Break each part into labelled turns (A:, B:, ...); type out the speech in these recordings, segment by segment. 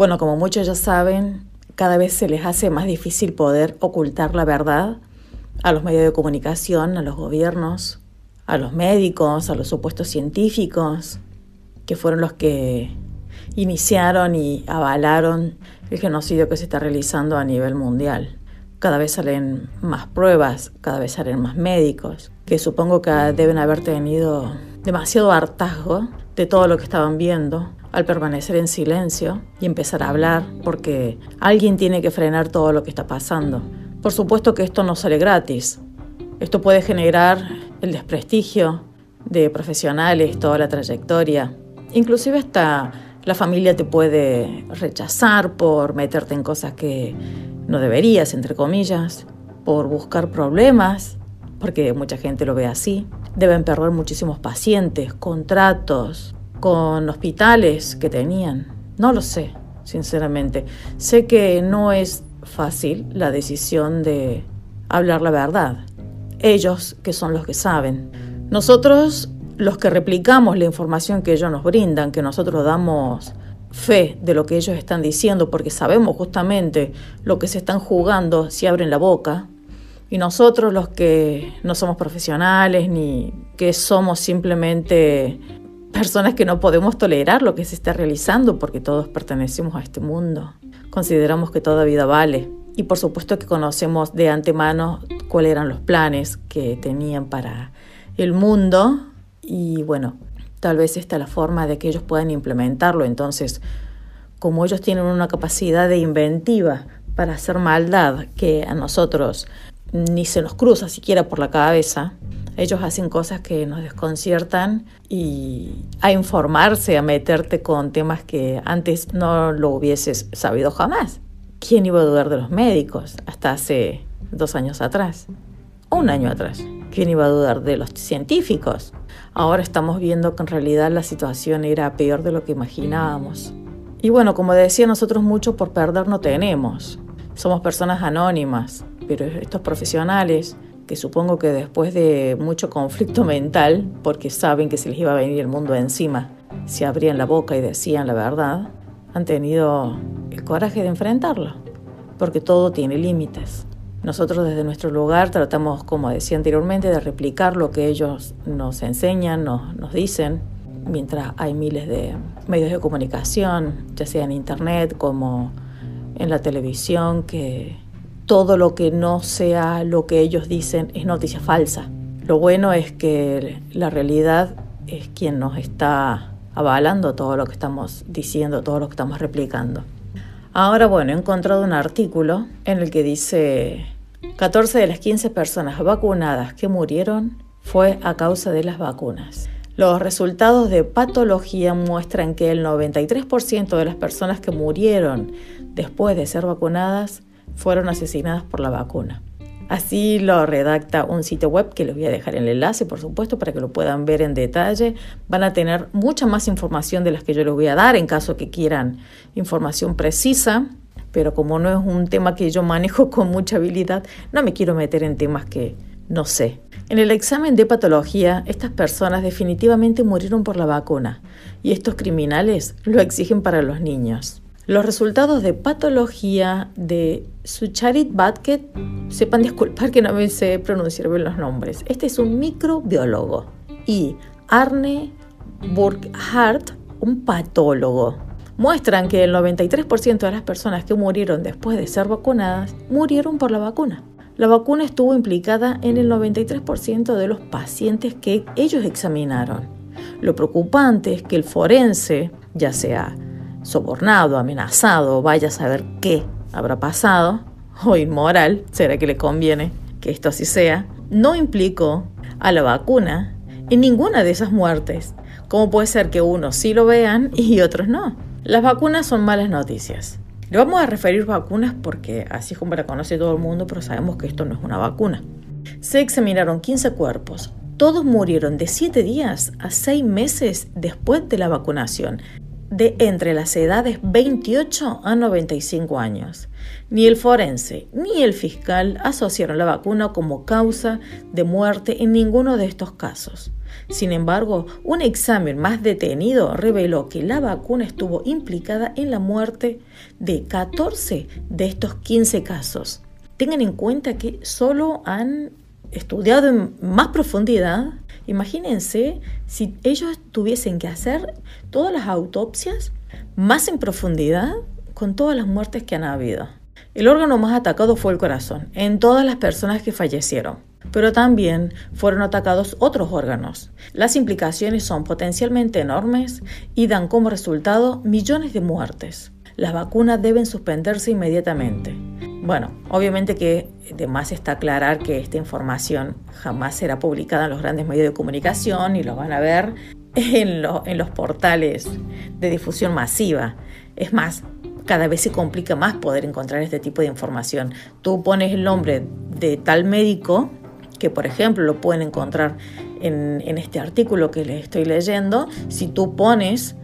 A: Bueno, como muchos ya saben, cada vez se les hace más difícil poder ocultar la verdad a los medios de comunicación, a los gobiernos, a los médicos, a los supuestos científicos, que fueron los que iniciaron y avalaron el genocidio que se está realizando a nivel mundial. Cada vez salen más pruebas, cada vez salen más médicos, que supongo que deben haber tenido demasiado hartazgo de todo lo que estaban viendo al permanecer en silencio y empezar a hablar, porque alguien tiene que frenar todo lo que está pasando. Por supuesto que esto no sale gratis. Esto puede generar el desprestigio de profesionales, toda la trayectoria. Inclusive hasta la familia te puede rechazar por meterte en cosas que no deberías, entre comillas, por buscar problemas, porque mucha gente lo ve así. Deben perder muchísimos pacientes, contratos, con hospitales que tenían. No lo sé, sinceramente. Sé que no es fácil la decisión de hablar la verdad. Ellos que son los que saben. Nosotros, los que replicamos la información que ellos nos brindan, que nosotros damos fe de lo que ellos están diciendo, porque sabemos justamente lo que se están jugando si abren la boca, y nosotros los que no somos profesionales ni que somos simplemente personas que no podemos tolerar lo que se está realizando porque todos pertenecemos a este mundo. Consideramos que toda vida vale y por supuesto que conocemos de antemano cuáles eran los planes que tenían para el mundo y bueno, tal vez esta es la forma de que ellos puedan implementarlo. Entonces, como ellos tienen una capacidad de inventiva para hacer maldad que a nosotros ni se nos cruza siquiera por la cabeza, ellos hacen cosas que nos desconciertan y a informarse, a meterte con temas que antes no lo hubieses sabido jamás. ¿Quién iba a dudar de los médicos hasta hace dos años atrás? Un año atrás. ¿Quién iba a dudar de los científicos? Ahora estamos viendo que en realidad la situación era peor de lo que imaginábamos. Y bueno, como decía, nosotros mucho por perder no tenemos. Somos personas anónimas, pero estos profesionales que supongo que después de mucho conflicto mental, porque saben que se les iba a venir el mundo encima, si abrían la boca y decían la verdad, han tenido el coraje de enfrentarlo, porque todo tiene límites. Nosotros desde nuestro lugar tratamos, como decía anteriormente, de replicar lo que ellos nos enseñan, nos, nos dicen, mientras hay miles de medios de comunicación, ya sea en Internet como en la televisión, que todo lo que no sea lo que ellos dicen es noticia falsa. Lo bueno es que la realidad es quien nos está avalando todo lo que estamos diciendo, todo lo que estamos replicando. Ahora, bueno, he encontrado un artículo en el que dice 14 de las 15 personas vacunadas que murieron fue a causa de las vacunas. Los resultados de patología muestran que el 93% de las personas que murieron después de ser vacunadas fueron asesinadas por la vacuna. Así lo redacta un sitio web que les voy a dejar el enlace, por supuesto, para que lo puedan ver en detalle. Van a tener mucha más información de las que yo les voy a dar en caso que quieran información precisa, pero como no es un tema que yo manejo con mucha habilidad, no me quiero meter en temas que no sé. En el examen de patología, estas personas definitivamente murieron por la vacuna y estos criminales lo exigen para los niños. Los resultados de patología de Sucharit Batket, sepan disculpar que no me sé pronunciar bien los nombres. Este es un microbiólogo. Y Arne Burkhardt, un patólogo. Muestran que el 93% de las personas que murieron después de ser vacunadas murieron por la vacuna. La vacuna estuvo implicada en el 93% de los pacientes que ellos examinaron. Lo preocupante es que el forense, ya sea sobornado, amenazado, vaya a saber qué habrá pasado, o inmoral, será que le conviene que esto así sea, no implicó a la vacuna en ninguna de esas muertes. ¿Cómo puede ser que unos sí lo vean y otros no? Las vacunas son malas noticias. Le vamos a referir vacunas porque así es como la conoce todo el mundo, pero sabemos que esto no es una vacuna. Se examinaron 15 cuerpos. Todos murieron de 7 días a 6 meses después de la vacunación de entre las edades 28 a 95 años. Ni el forense ni el fiscal asociaron la vacuna como causa de muerte en ninguno de estos casos. Sin embargo, un examen más detenido reveló que la vacuna estuvo implicada en la muerte de 14 de estos 15 casos. Tengan en cuenta que solo han estudiado en más profundidad. Imagínense si ellos tuviesen que hacer todas las autopsias más en profundidad con todas las muertes que han habido. El órgano más atacado fue el corazón, en todas las personas que fallecieron, pero también fueron atacados otros órganos. Las implicaciones son potencialmente enormes y dan como resultado millones de muertes. Las vacunas deben suspenderse inmediatamente. Bueno, obviamente que además está aclarar que esta información jamás será publicada en los grandes medios de comunicación y lo van a ver en, en los portales de difusión masiva. Es más, cada vez se complica más poder encontrar este tipo de información. Tú pones el nombre de tal médico, que por ejemplo lo pueden encontrar en, en este artículo que les estoy leyendo, si tú pones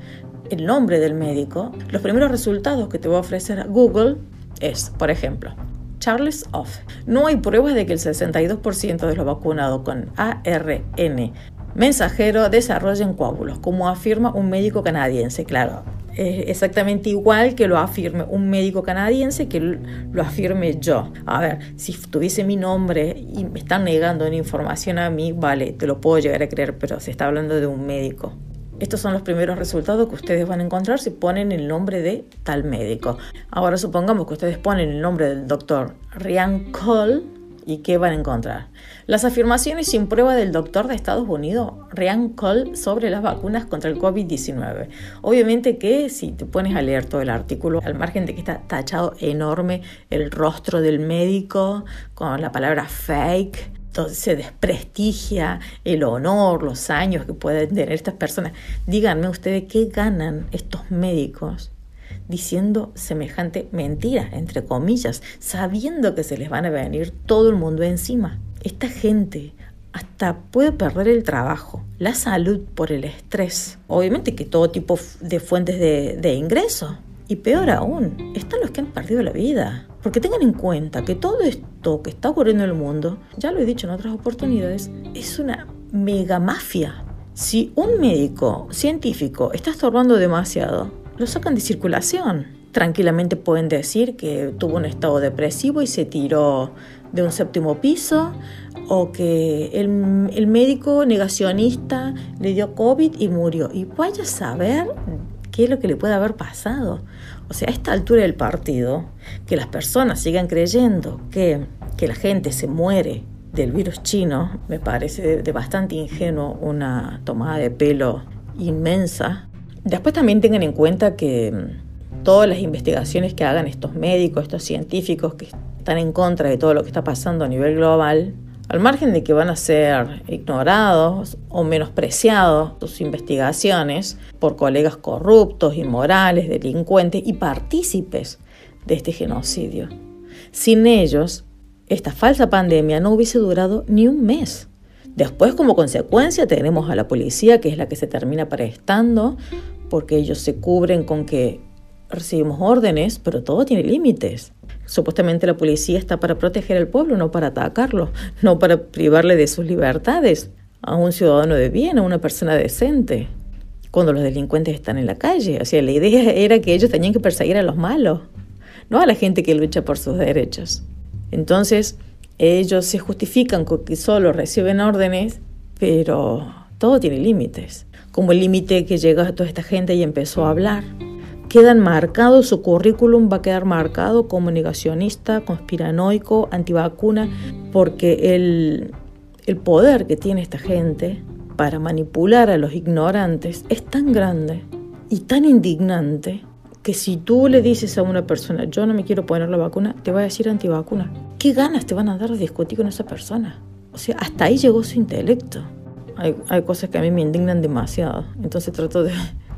A: el nombre del médico, los primeros resultados que te va a ofrecer Google es, por ejemplo, Charles Off. No hay pruebas de que el 62% de los vacunados con ARN mensajero desarrollen coágulos, como afirma un médico canadiense. Claro, es exactamente igual que lo afirme un médico canadiense que lo afirme yo. A ver, si tuviese mi nombre y me están negando una información a mí, vale, te lo puedo llegar a creer, pero se está hablando de un médico. Estos son los primeros resultados que ustedes van a encontrar si ponen el nombre de tal médico. Ahora supongamos que ustedes ponen el nombre del doctor Ryan Cole y ¿qué van a encontrar? Las afirmaciones sin prueba del doctor de Estados Unidos, Ryan Cole, sobre las vacunas contra el COVID-19. Obviamente que si te pones a leer todo el artículo, al margen de que está tachado enorme el rostro del médico con la palabra fake, se desprestigia el honor, los años que pueden tener estas personas. Díganme ustedes qué ganan estos médicos diciendo semejante mentira, entre comillas, sabiendo que se les van a venir todo el mundo encima. Esta gente hasta puede perder el trabajo, la salud por el estrés, obviamente que todo tipo de fuentes de, de ingreso. Y peor aún, están los que han perdido la vida. Porque tengan en cuenta que todo esto que está ocurriendo en el mundo, ya lo he dicho en otras oportunidades, es una mega mafia. Si un médico científico está estorbando demasiado, lo sacan de circulación. Tranquilamente pueden decir que tuvo un estado depresivo y se tiró de un séptimo piso, o que el, médico negacionista le dio COVID y murió. Y vaya a saber qué es lo que le puede haber pasado. O sea, a esta altura del partido, que las personas sigan creyendo que, que la gente se muere del virus chino, me parece de, bastante ingenuo una tomada de pelo inmensa. Después también tengan en cuenta que mm, todas las investigaciones que hagan estos médicos, estos científicos que están en contra de todo lo que está pasando a nivel global, al margen de que van a ser ignorados o menospreciados sus investigaciones por colegas corruptos, inmorales, delincuentes y partícipes de este genocidio. Sin ellos, esta falsa pandemia no hubiese durado ni un mes. Después, como consecuencia, tenemos a la policía, que es la que se termina prestando, porque ellos se cubren con que recibimos órdenes, pero todo tiene límites. Supuestamente la policía está para proteger al pueblo, no para atacarlo, no para privarle de sus libertades a un ciudadano de bien, a una persona decente, cuando los delincuentes están en la calle. O la idea era que ellos tenían que perseguir a los malos, no a la gente que lucha por sus derechos. Entonces, ellos se justifican con que solo reciben órdenes, pero todo tiene límites. Como el límite que llega a toda esta gente y empezó a hablar quedan marcados, su currículum va a quedar marcado como negacionista, conspiranoico, antivacuna, porque el, el poder que tiene esta gente para manipular a los ignorantes es tan grande y tan indignante que si tú le dices a una persona, yo no me quiero poner la vacuna, te va a decir antivacuna. ¿Qué ganas te van a dar de discutir con esa persona? O sea, hasta ahí llegó su intelecto. Hay, hay cosas que a mí me indignan demasiado, entonces trato de,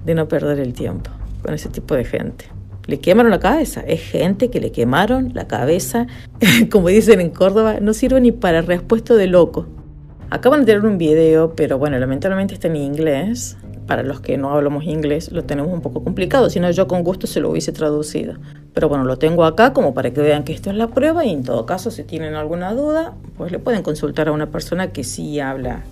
A: de no perder el tiempo con ese tipo de gente. Le quemaron la cabeza. Es gente que le quemaron la cabeza. Como dicen en Córdoba, no sirve ni para respuesta de loco. Acaban de tener un video, pero bueno, lamentablemente está en inglés. Para los que no hablamos inglés lo tenemos un poco complicado, si no yo con gusto se lo hubiese traducido. Pero bueno, lo tengo acá como para que vean que esto es la prueba y en todo caso si tienen alguna duda, pues le pueden consultar a una persona que sí habla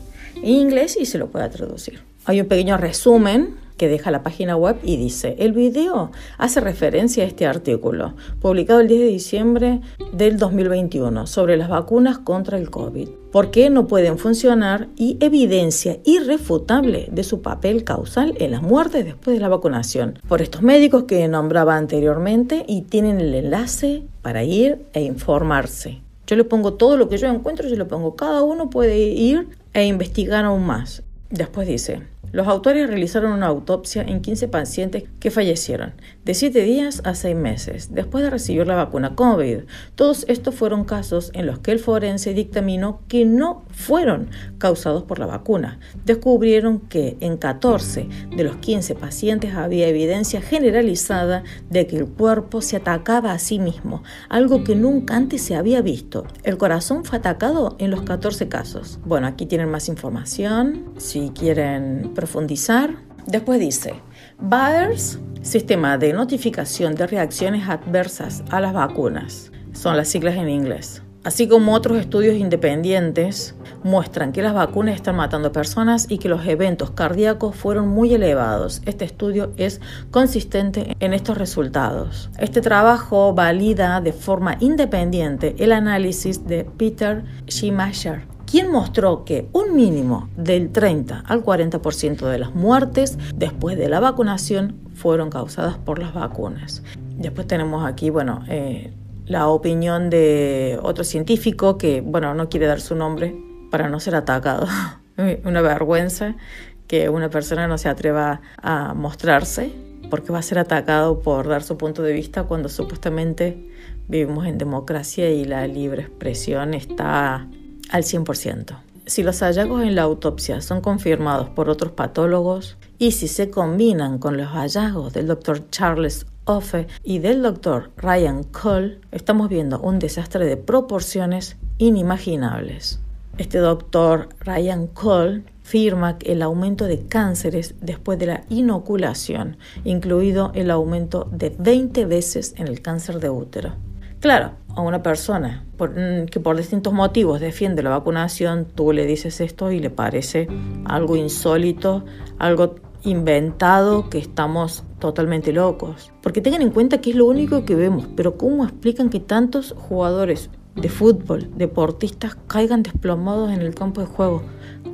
A: inglés y se lo pueda traducir. Hay un pequeño resumen que deja la página web y dice, el video hace referencia a este artículo, publicado el 10 de diciembre del 2021, sobre las vacunas contra el COVID, por qué no pueden funcionar y evidencia irrefutable de su papel causal en las muertes después de la vacunación, por estos médicos que nombraba anteriormente y tienen el enlace para ir e informarse. Yo le pongo todo lo que yo encuentro, yo le pongo, cada uno puede ir e investigar aún más. Después dice, los autores realizaron una autopsia en 15 pacientes que fallecieron de 7 días a 6 meses después de recibir la vacuna COVID. Todos estos fueron casos en los que el forense dictaminó que no fueron causados por la vacuna. Descubrieron que en 14 de los 15 pacientes había evidencia generalizada de que el cuerpo se atacaba a sí mismo, algo que nunca antes se había visto. El corazón fue atacado en los 14 casos. Bueno, aquí tienen más información si quieren profundizar. Después dice, BAERS, Sistema de Notificación de Reacciones Adversas a las Vacunas, son las siglas en inglés. Así como otros estudios independientes muestran que las vacunas están matando personas y que los eventos cardíacos fueron muy elevados. Este estudio es consistente en estos resultados. Este trabajo valida de forma independiente el análisis de Peter Schumacher quien mostró que un mínimo del 30 al 40% de las muertes después de la vacunación fueron causadas por las vacunas. Después tenemos aquí, bueno, eh, la opinión de otro científico que, bueno, no quiere dar su nombre para no ser atacado. una vergüenza que una persona no se atreva a mostrarse porque va a ser atacado por dar su punto de vista cuando supuestamente vivimos en democracia y la libre expresión está al 100%. Si los hallazgos en la autopsia son confirmados por otros patólogos y si se combinan con los hallazgos del doctor Charles Offe y del doctor Ryan Cole, estamos viendo un desastre de proporciones inimaginables. Este doctor Ryan Cole firma el aumento de cánceres después de la inoculación, incluido el aumento de 20 veces en el cáncer de útero. Claro, a una persona mm, que por distintos motivos defiende la vacunación, tú le dices esto y le parece algo insólito, algo inventado, que estamos totalmente locos. Porque tengan en cuenta que es lo único que vemos, pero ¿cómo explican que tantos jugadores de fútbol, deportistas, caigan desplomados en el campo de juego?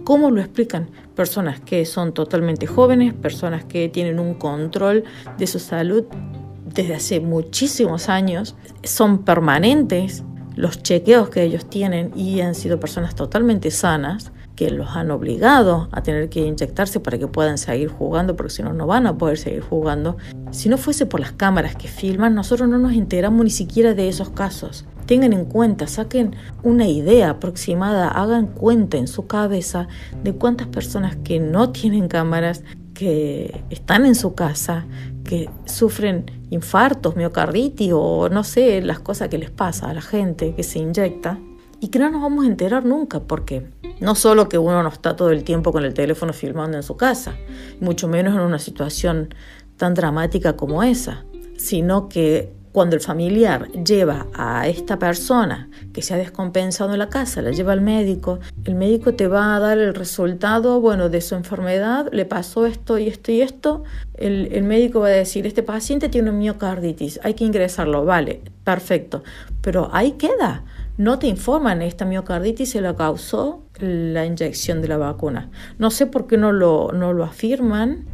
A: ¿Cómo lo explican? Personas que son totalmente jóvenes, personas que tienen un control de su salud desde hace muchísimos años, son permanentes los chequeos que ellos tienen y han sido personas totalmente sanas que los han obligado a tener que inyectarse para que puedan seguir jugando, porque si no, no van a poder seguir jugando. Si no fuese por las cámaras que filman, nosotros no nos enteramos ni siquiera de esos casos. Tengan en cuenta, saquen una idea aproximada, hagan cuenta en su cabeza de cuántas personas que no tienen cámaras, que están en su casa, que sufren infartos, miocarditis o no sé, las cosas que les pasa a la gente que se inyecta. Y que no nos vamos a enterar nunca porque no solo que uno no está todo el tiempo con el teléfono filmando en su casa, mucho menos en una situación tan dramática como esa, sino que cuando el familiar lleva a esta persona que se ha descompensado en la casa, la lleva al médico, el médico te va a dar el resultado, bueno, de su enfermedad, le pasó esto y esto y esto, el, médico va a decir, este paciente tiene un miocarditis, hay que ingresarlo, vale, perfecto, pero ahí queda, no te informan, esta miocarditis se la causó la inyección de la vacuna. No sé por qué no lo, no lo afirman,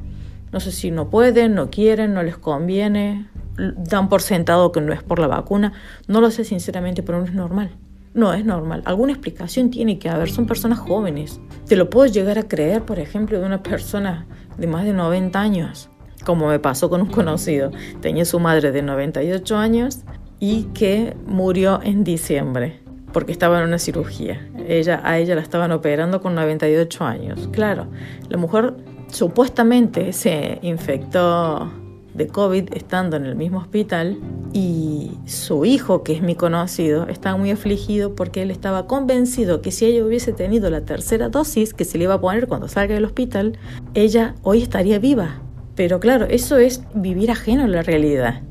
A: no sé si no pueden, no quieren, no les conviene, dan por sentado que no es por la vacuna. No lo sé sinceramente, pero no es normal. No es normal. Alguna explicación tiene que haber. Son personas jóvenes. Te lo puedo llegar a creer, por ejemplo, de una persona de más de 90 años, como me pasó con un conocido. Tenía su madre de 98 años y que murió en diciembre porque estaba en una cirugía. Ella, a ella la estaban operando con 98 años. Claro, la mujer supuestamente se infectó de COVID estando en el mismo hospital y su hijo, que es mi conocido, estaba muy afligido porque él estaba convencido que si ella hubiese tenido la tercera dosis que se le iba a poner cuando salga del hospital, ella hoy estaría viva. Pero claro, eso es vivir ajeno a la realidad.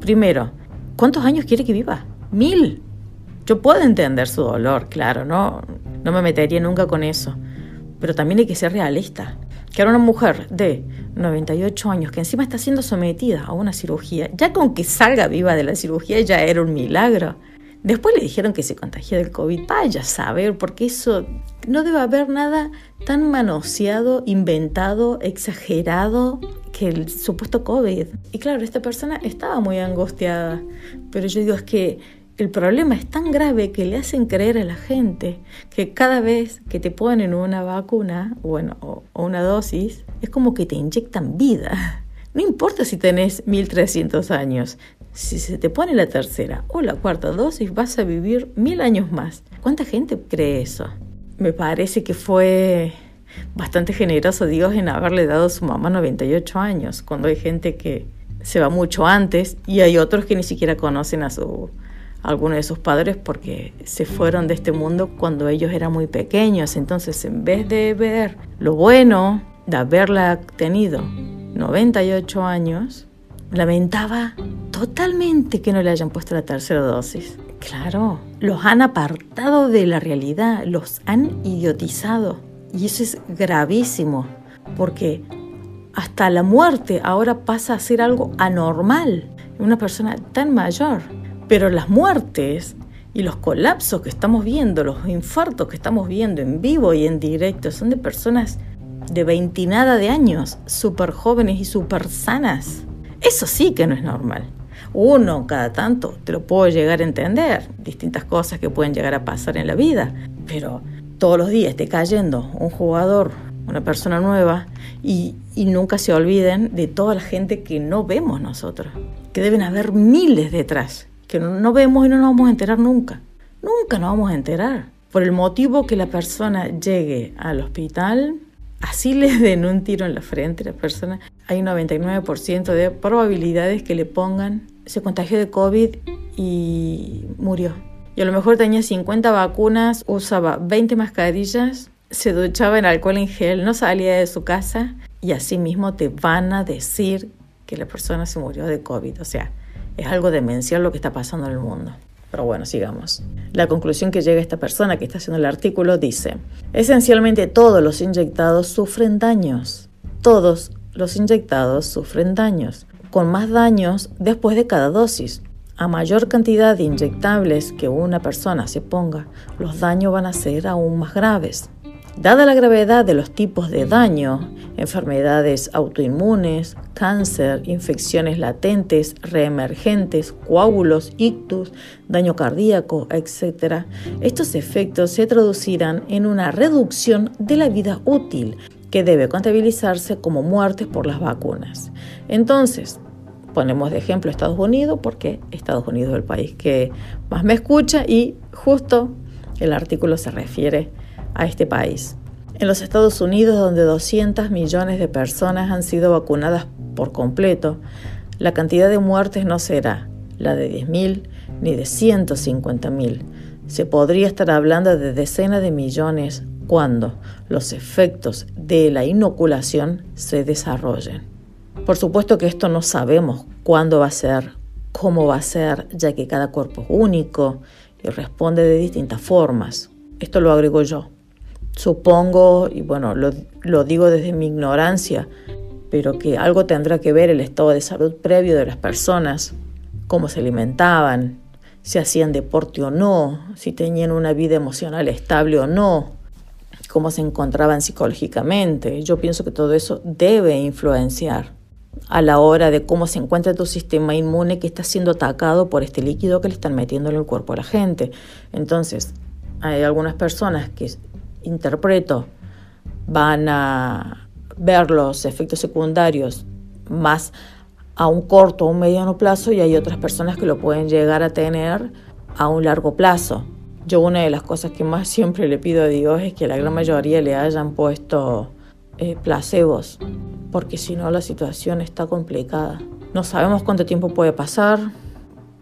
A: Primero, ¿cuántos años quiere que viva? Mil. Yo puedo entender su dolor, claro, no, no me metería nunca con eso pero también hay que ser realista. Que ahora una mujer de 98 años que encima está siendo sometida a una cirugía, ya con que salga viva de la cirugía ya era un milagro. Después le dijeron que se contagió del COVID. Vaya a saber, porque eso no debe haber nada tan manoseado, inventado, exagerado que el supuesto COVID. Y claro, esta persona estaba muy angustiada, pero yo digo es que el problema es tan grave que le hacen creer a la gente que cada vez que te ponen una vacuna bueno, o, una dosis, es como que te inyectan vida. No importa si tenés 1300 años, si se te pone la tercera o la cuarta dosis vas a vivir mil años más. ¿Cuánta gente cree eso? Me parece que fue bastante generoso Dios en haberle dado a su mamá 98 años, cuando hay gente que se va mucho antes y hay otros que ni siquiera conocen a su algunos de sus padres porque se fueron de este mundo cuando ellos eran muy pequeños. Entonces, en vez de ver lo bueno de haberla tenido 98 años, lamentaba totalmente que no le hayan puesto la tercera dosis. Claro, los han apartado de la realidad, los han idiotizado. Y eso es gravísimo, porque hasta la muerte ahora pasa a ser algo anormal una persona tan mayor. Pero las muertes y los colapsos que estamos viendo, los infartos que estamos viendo en vivo y en directo, son de personas de veintinada de años, súper jóvenes y súper sanas. Eso sí que no es normal. Uno cada tanto te lo puedo llegar a entender, distintas cosas que pueden llegar a pasar en la vida, pero todos los días te cayendo un jugador, una persona nueva, y, y nunca se olviden de toda la gente que no vemos nosotros, que deben haber miles detrás no vemos y no nos vamos a enterar nunca. Nunca nos vamos a enterar. Por el motivo que la persona llegue al hospital, así le den un tiro en la frente a la persona, hay un 99% de probabilidades que le pongan, se contagió de COVID y murió. Y a lo mejor tenía 50 vacunas, usaba 20 mascarillas, se duchaba en alcohol en gel, no salía de su casa y así mismo te van a decir que la persona se murió de COVID. O sea, es algo demencial lo que está pasando en el mundo. Pero bueno, sigamos. La conclusión que llega esta persona que está haciendo el artículo dice, esencialmente todos los inyectados sufren daños. Todos los inyectados sufren daños, con más daños después de cada dosis. A mayor cantidad de inyectables que una persona se ponga, los daños van a ser aún más graves. Dada la gravedad de los tipos de daño, enfermedades autoinmunes, cáncer, infecciones latentes, reemergentes, coágulos, ictus, daño cardíaco, etc., estos efectos se traducirán en una reducción de la vida útil que debe contabilizarse como muertes por las vacunas. Entonces, ponemos de ejemplo Estados Unidos porque Estados Unidos es el país que más me escucha y justo el artículo se refiere a este país. En los Estados Unidos, donde 200 millones de personas han sido vacunadas por completo, la cantidad de muertes no será la de 10.000 ni de 150.000. Se podría estar hablando de decenas de millones cuando los efectos de la inoculación se desarrollen. Por supuesto que esto no sabemos cuándo va a ser, cómo va a ser, ya que cada cuerpo es único y responde de distintas formas. Esto lo agrego yo. Supongo, y bueno, lo, digo desde mi ignorancia, pero que algo tendrá que ver el estado de salud previo de las personas, cómo se alimentaban, si hacían deporte o no, si tenían una vida emocional estable o no, cómo se encontraban psicológicamente. Yo pienso que todo eso debe influenciar a la hora de cómo se encuentra tu sistema inmune que está siendo atacado por este líquido que le están metiendo en el cuerpo a la gente. Entonces, hay algunas personas que interpreto van a ver los efectos secundarios más a un corto o un mediano plazo y hay otras personas que lo pueden llegar a tener a un largo plazo. Yo una de las cosas que más siempre le pido a Dios es que la gran mayoría le hayan puesto eh, placebos, porque si no la situación está complicada. No sabemos cuánto tiempo puede pasar,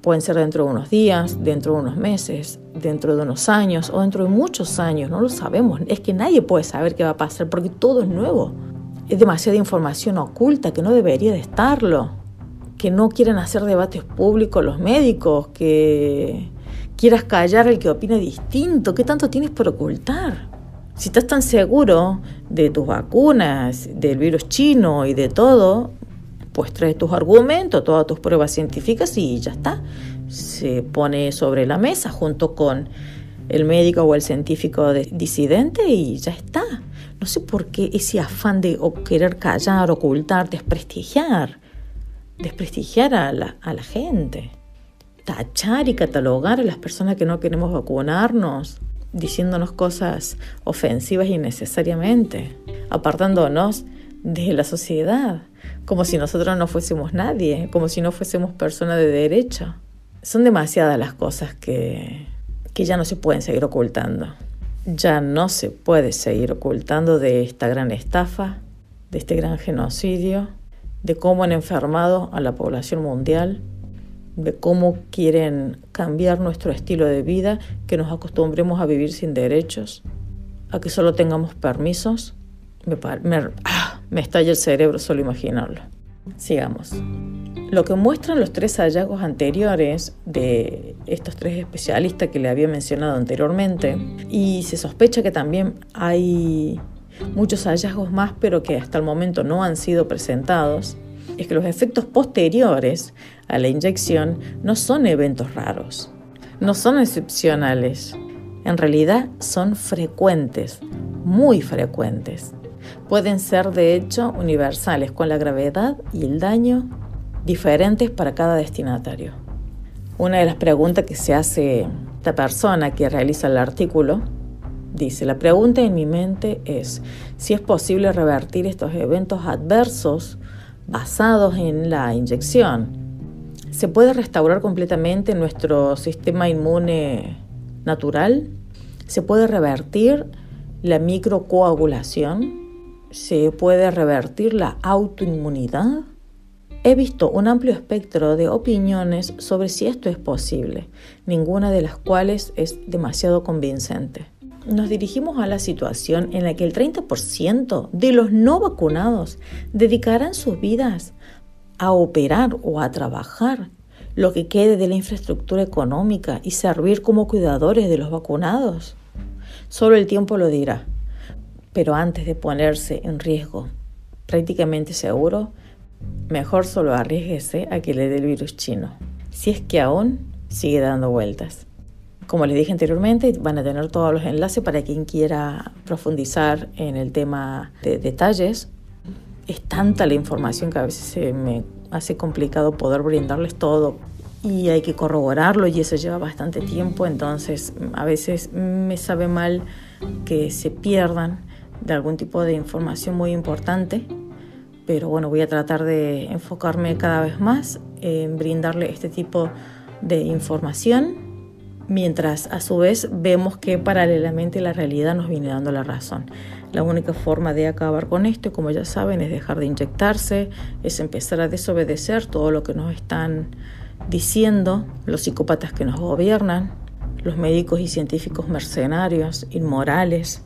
A: Pueden ser dentro de unos días, dentro de unos meses, dentro de unos años o dentro de muchos años, no lo sabemos. Es que nadie puede saber qué va a pasar porque todo es nuevo. Es demasiada información oculta que no debería de estarlo. Que no quieren hacer debates públicos los médicos, que quieras callar al que opine distinto. ¿Qué tanto tienes por ocultar? Si estás tan seguro de tus vacunas, del virus chino y de todo, pues trae tus argumentos, todas tus pruebas científicas y ya está. Se pone sobre la mesa junto con el médico o el científico disidente y ya está. No sé por qué ese afán de querer callar, ocultar, desprestigiar, desprestigiar a la, a la gente, tachar y catalogar a las personas que no queremos vacunarnos, diciéndonos cosas ofensivas innecesariamente, apartándonos de la sociedad, como si nosotros no fuésemos nadie, como si no fuésemos personas de derecho. Son demasiadas las cosas que, que ya no se pueden seguir ocultando. Ya no se puede seguir ocultando de esta gran estafa, de este gran genocidio, de cómo han enfermado a la población mundial, de cómo quieren cambiar nuestro estilo de vida, que nos acostumbremos a vivir sin derechos, a que solo tengamos permisos. Me, me, ah, me estalla el cerebro solo imaginarlo. Sigamos. Lo que muestran los tres hallazgos anteriores de estos tres especialistas que le había mencionado anteriormente, y se sospecha que también hay muchos hallazgos más, pero que hasta el momento no han sido presentados, es que los efectos posteriores a la inyección no son eventos raros, no son excepcionales, en realidad son frecuentes, muy frecuentes. Pueden ser de hecho universales con la gravedad y el daño diferentes para cada destinatario. Una de las preguntas que se hace esta persona que realiza el artículo dice, la pregunta en mi mente es si es posible revertir estos eventos adversos basados en la inyección. ¿Se puede restaurar completamente nuestro sistema inmune natural? ¿Se puede revertir la microcoagulación? ¿Se puede revertir la autoinmunidad? He visto un amplio espectro de opiniones sobre si esto es posible, ninguna de las cuales es demasiado convincente nos dirigimos a la situación en la que el 30% de los no vacunados dedicarán sus vidas a operar o a trabajar lo que quede de la infraestructura económica y servir como cuidadores de los vacunados. Solo el tiempo lo dirá. Pero antes de ponerse en riesgo prácticamente seguro, mejor solo arriesguese a que le dé el virus chino, si es que aún sigue dando vueltas. Como les dije anteriormente, van a tener todos los enlaces para quien quiera profundizar en el tema de detalles. Es tanta la información que a veces se me hace complicado poder brindarles todo y hay que corroborarlo y eso lleva bastante tiempo, entonces a veces me sabe mal que se pierdan de algún tipo de información muy importante, pero bueno, voy a tratar de enfocarme cada vez más en brindarle este tipo de información mientras a su vez vemos que paralelamente la realidad nos viene dando la razón. La única forma de acabar con esto, como ya saben, es dejar de inyectarse, es empezar a desobedecer todo lo que nos están diciendo los psicópatas que nos gobiernan, los médicos y científicos mercenarios, inmorales.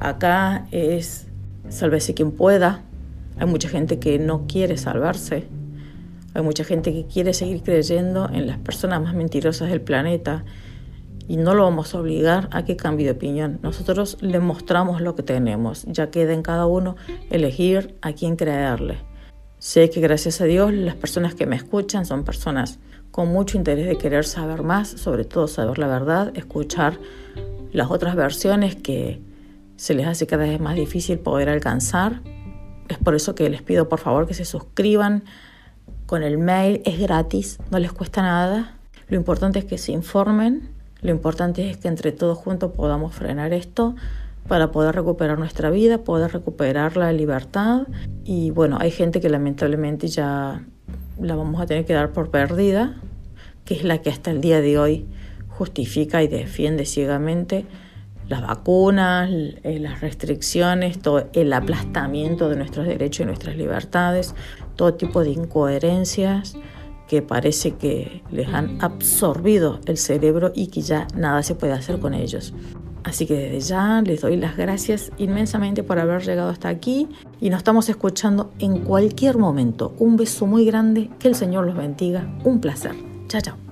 A: Acá es sálvese quien pueda. Hay mucha gente que no quiere salvarse. Hay mucha gente que quiere seguir creyendo en las personas más mentirosas del planeta y no lo vamos a obligar a que cambie de opinión. Nosotros le mostramos lo que tenemos, ya queda en cada uno elegir a quién creerle. Sé que gracias a Dios las personas que me escuchan son personas con mucho interés de querer saber más, sobre todo saber la verdad, escuchar las otras versiones que se les hace cada vez más difícil poder alcanzar. Es por eso que les pido por favor que se suscriban con el mail, es gratis, no les cuesta nada. Lo importante es que se informen lo importante es que entre todos juntos podamos frenar esto para poder recuperar nuestra vida, poder recuperar la libertad. Y bueno, hay gente que lamentablemente ya la vamos a tener que dar por perdida, que es la que hasta el día de hoy justifica y defiende ciegamente las vacunas, eh, las restricciones, todo el aplastamiento de nuestros derechos y nuestras libertades, todo tipo de incoherencias que parece que les han absorbido el cerebro y que ya nada se puede hacer con ellos. Así que desde ya les doy las gracias inmensamente por haber llegado hasta aquí y nos estamos escuchando en cualquier momento. Un beso muy grande, que el Señor los bendiga, un placer. Chao, chao.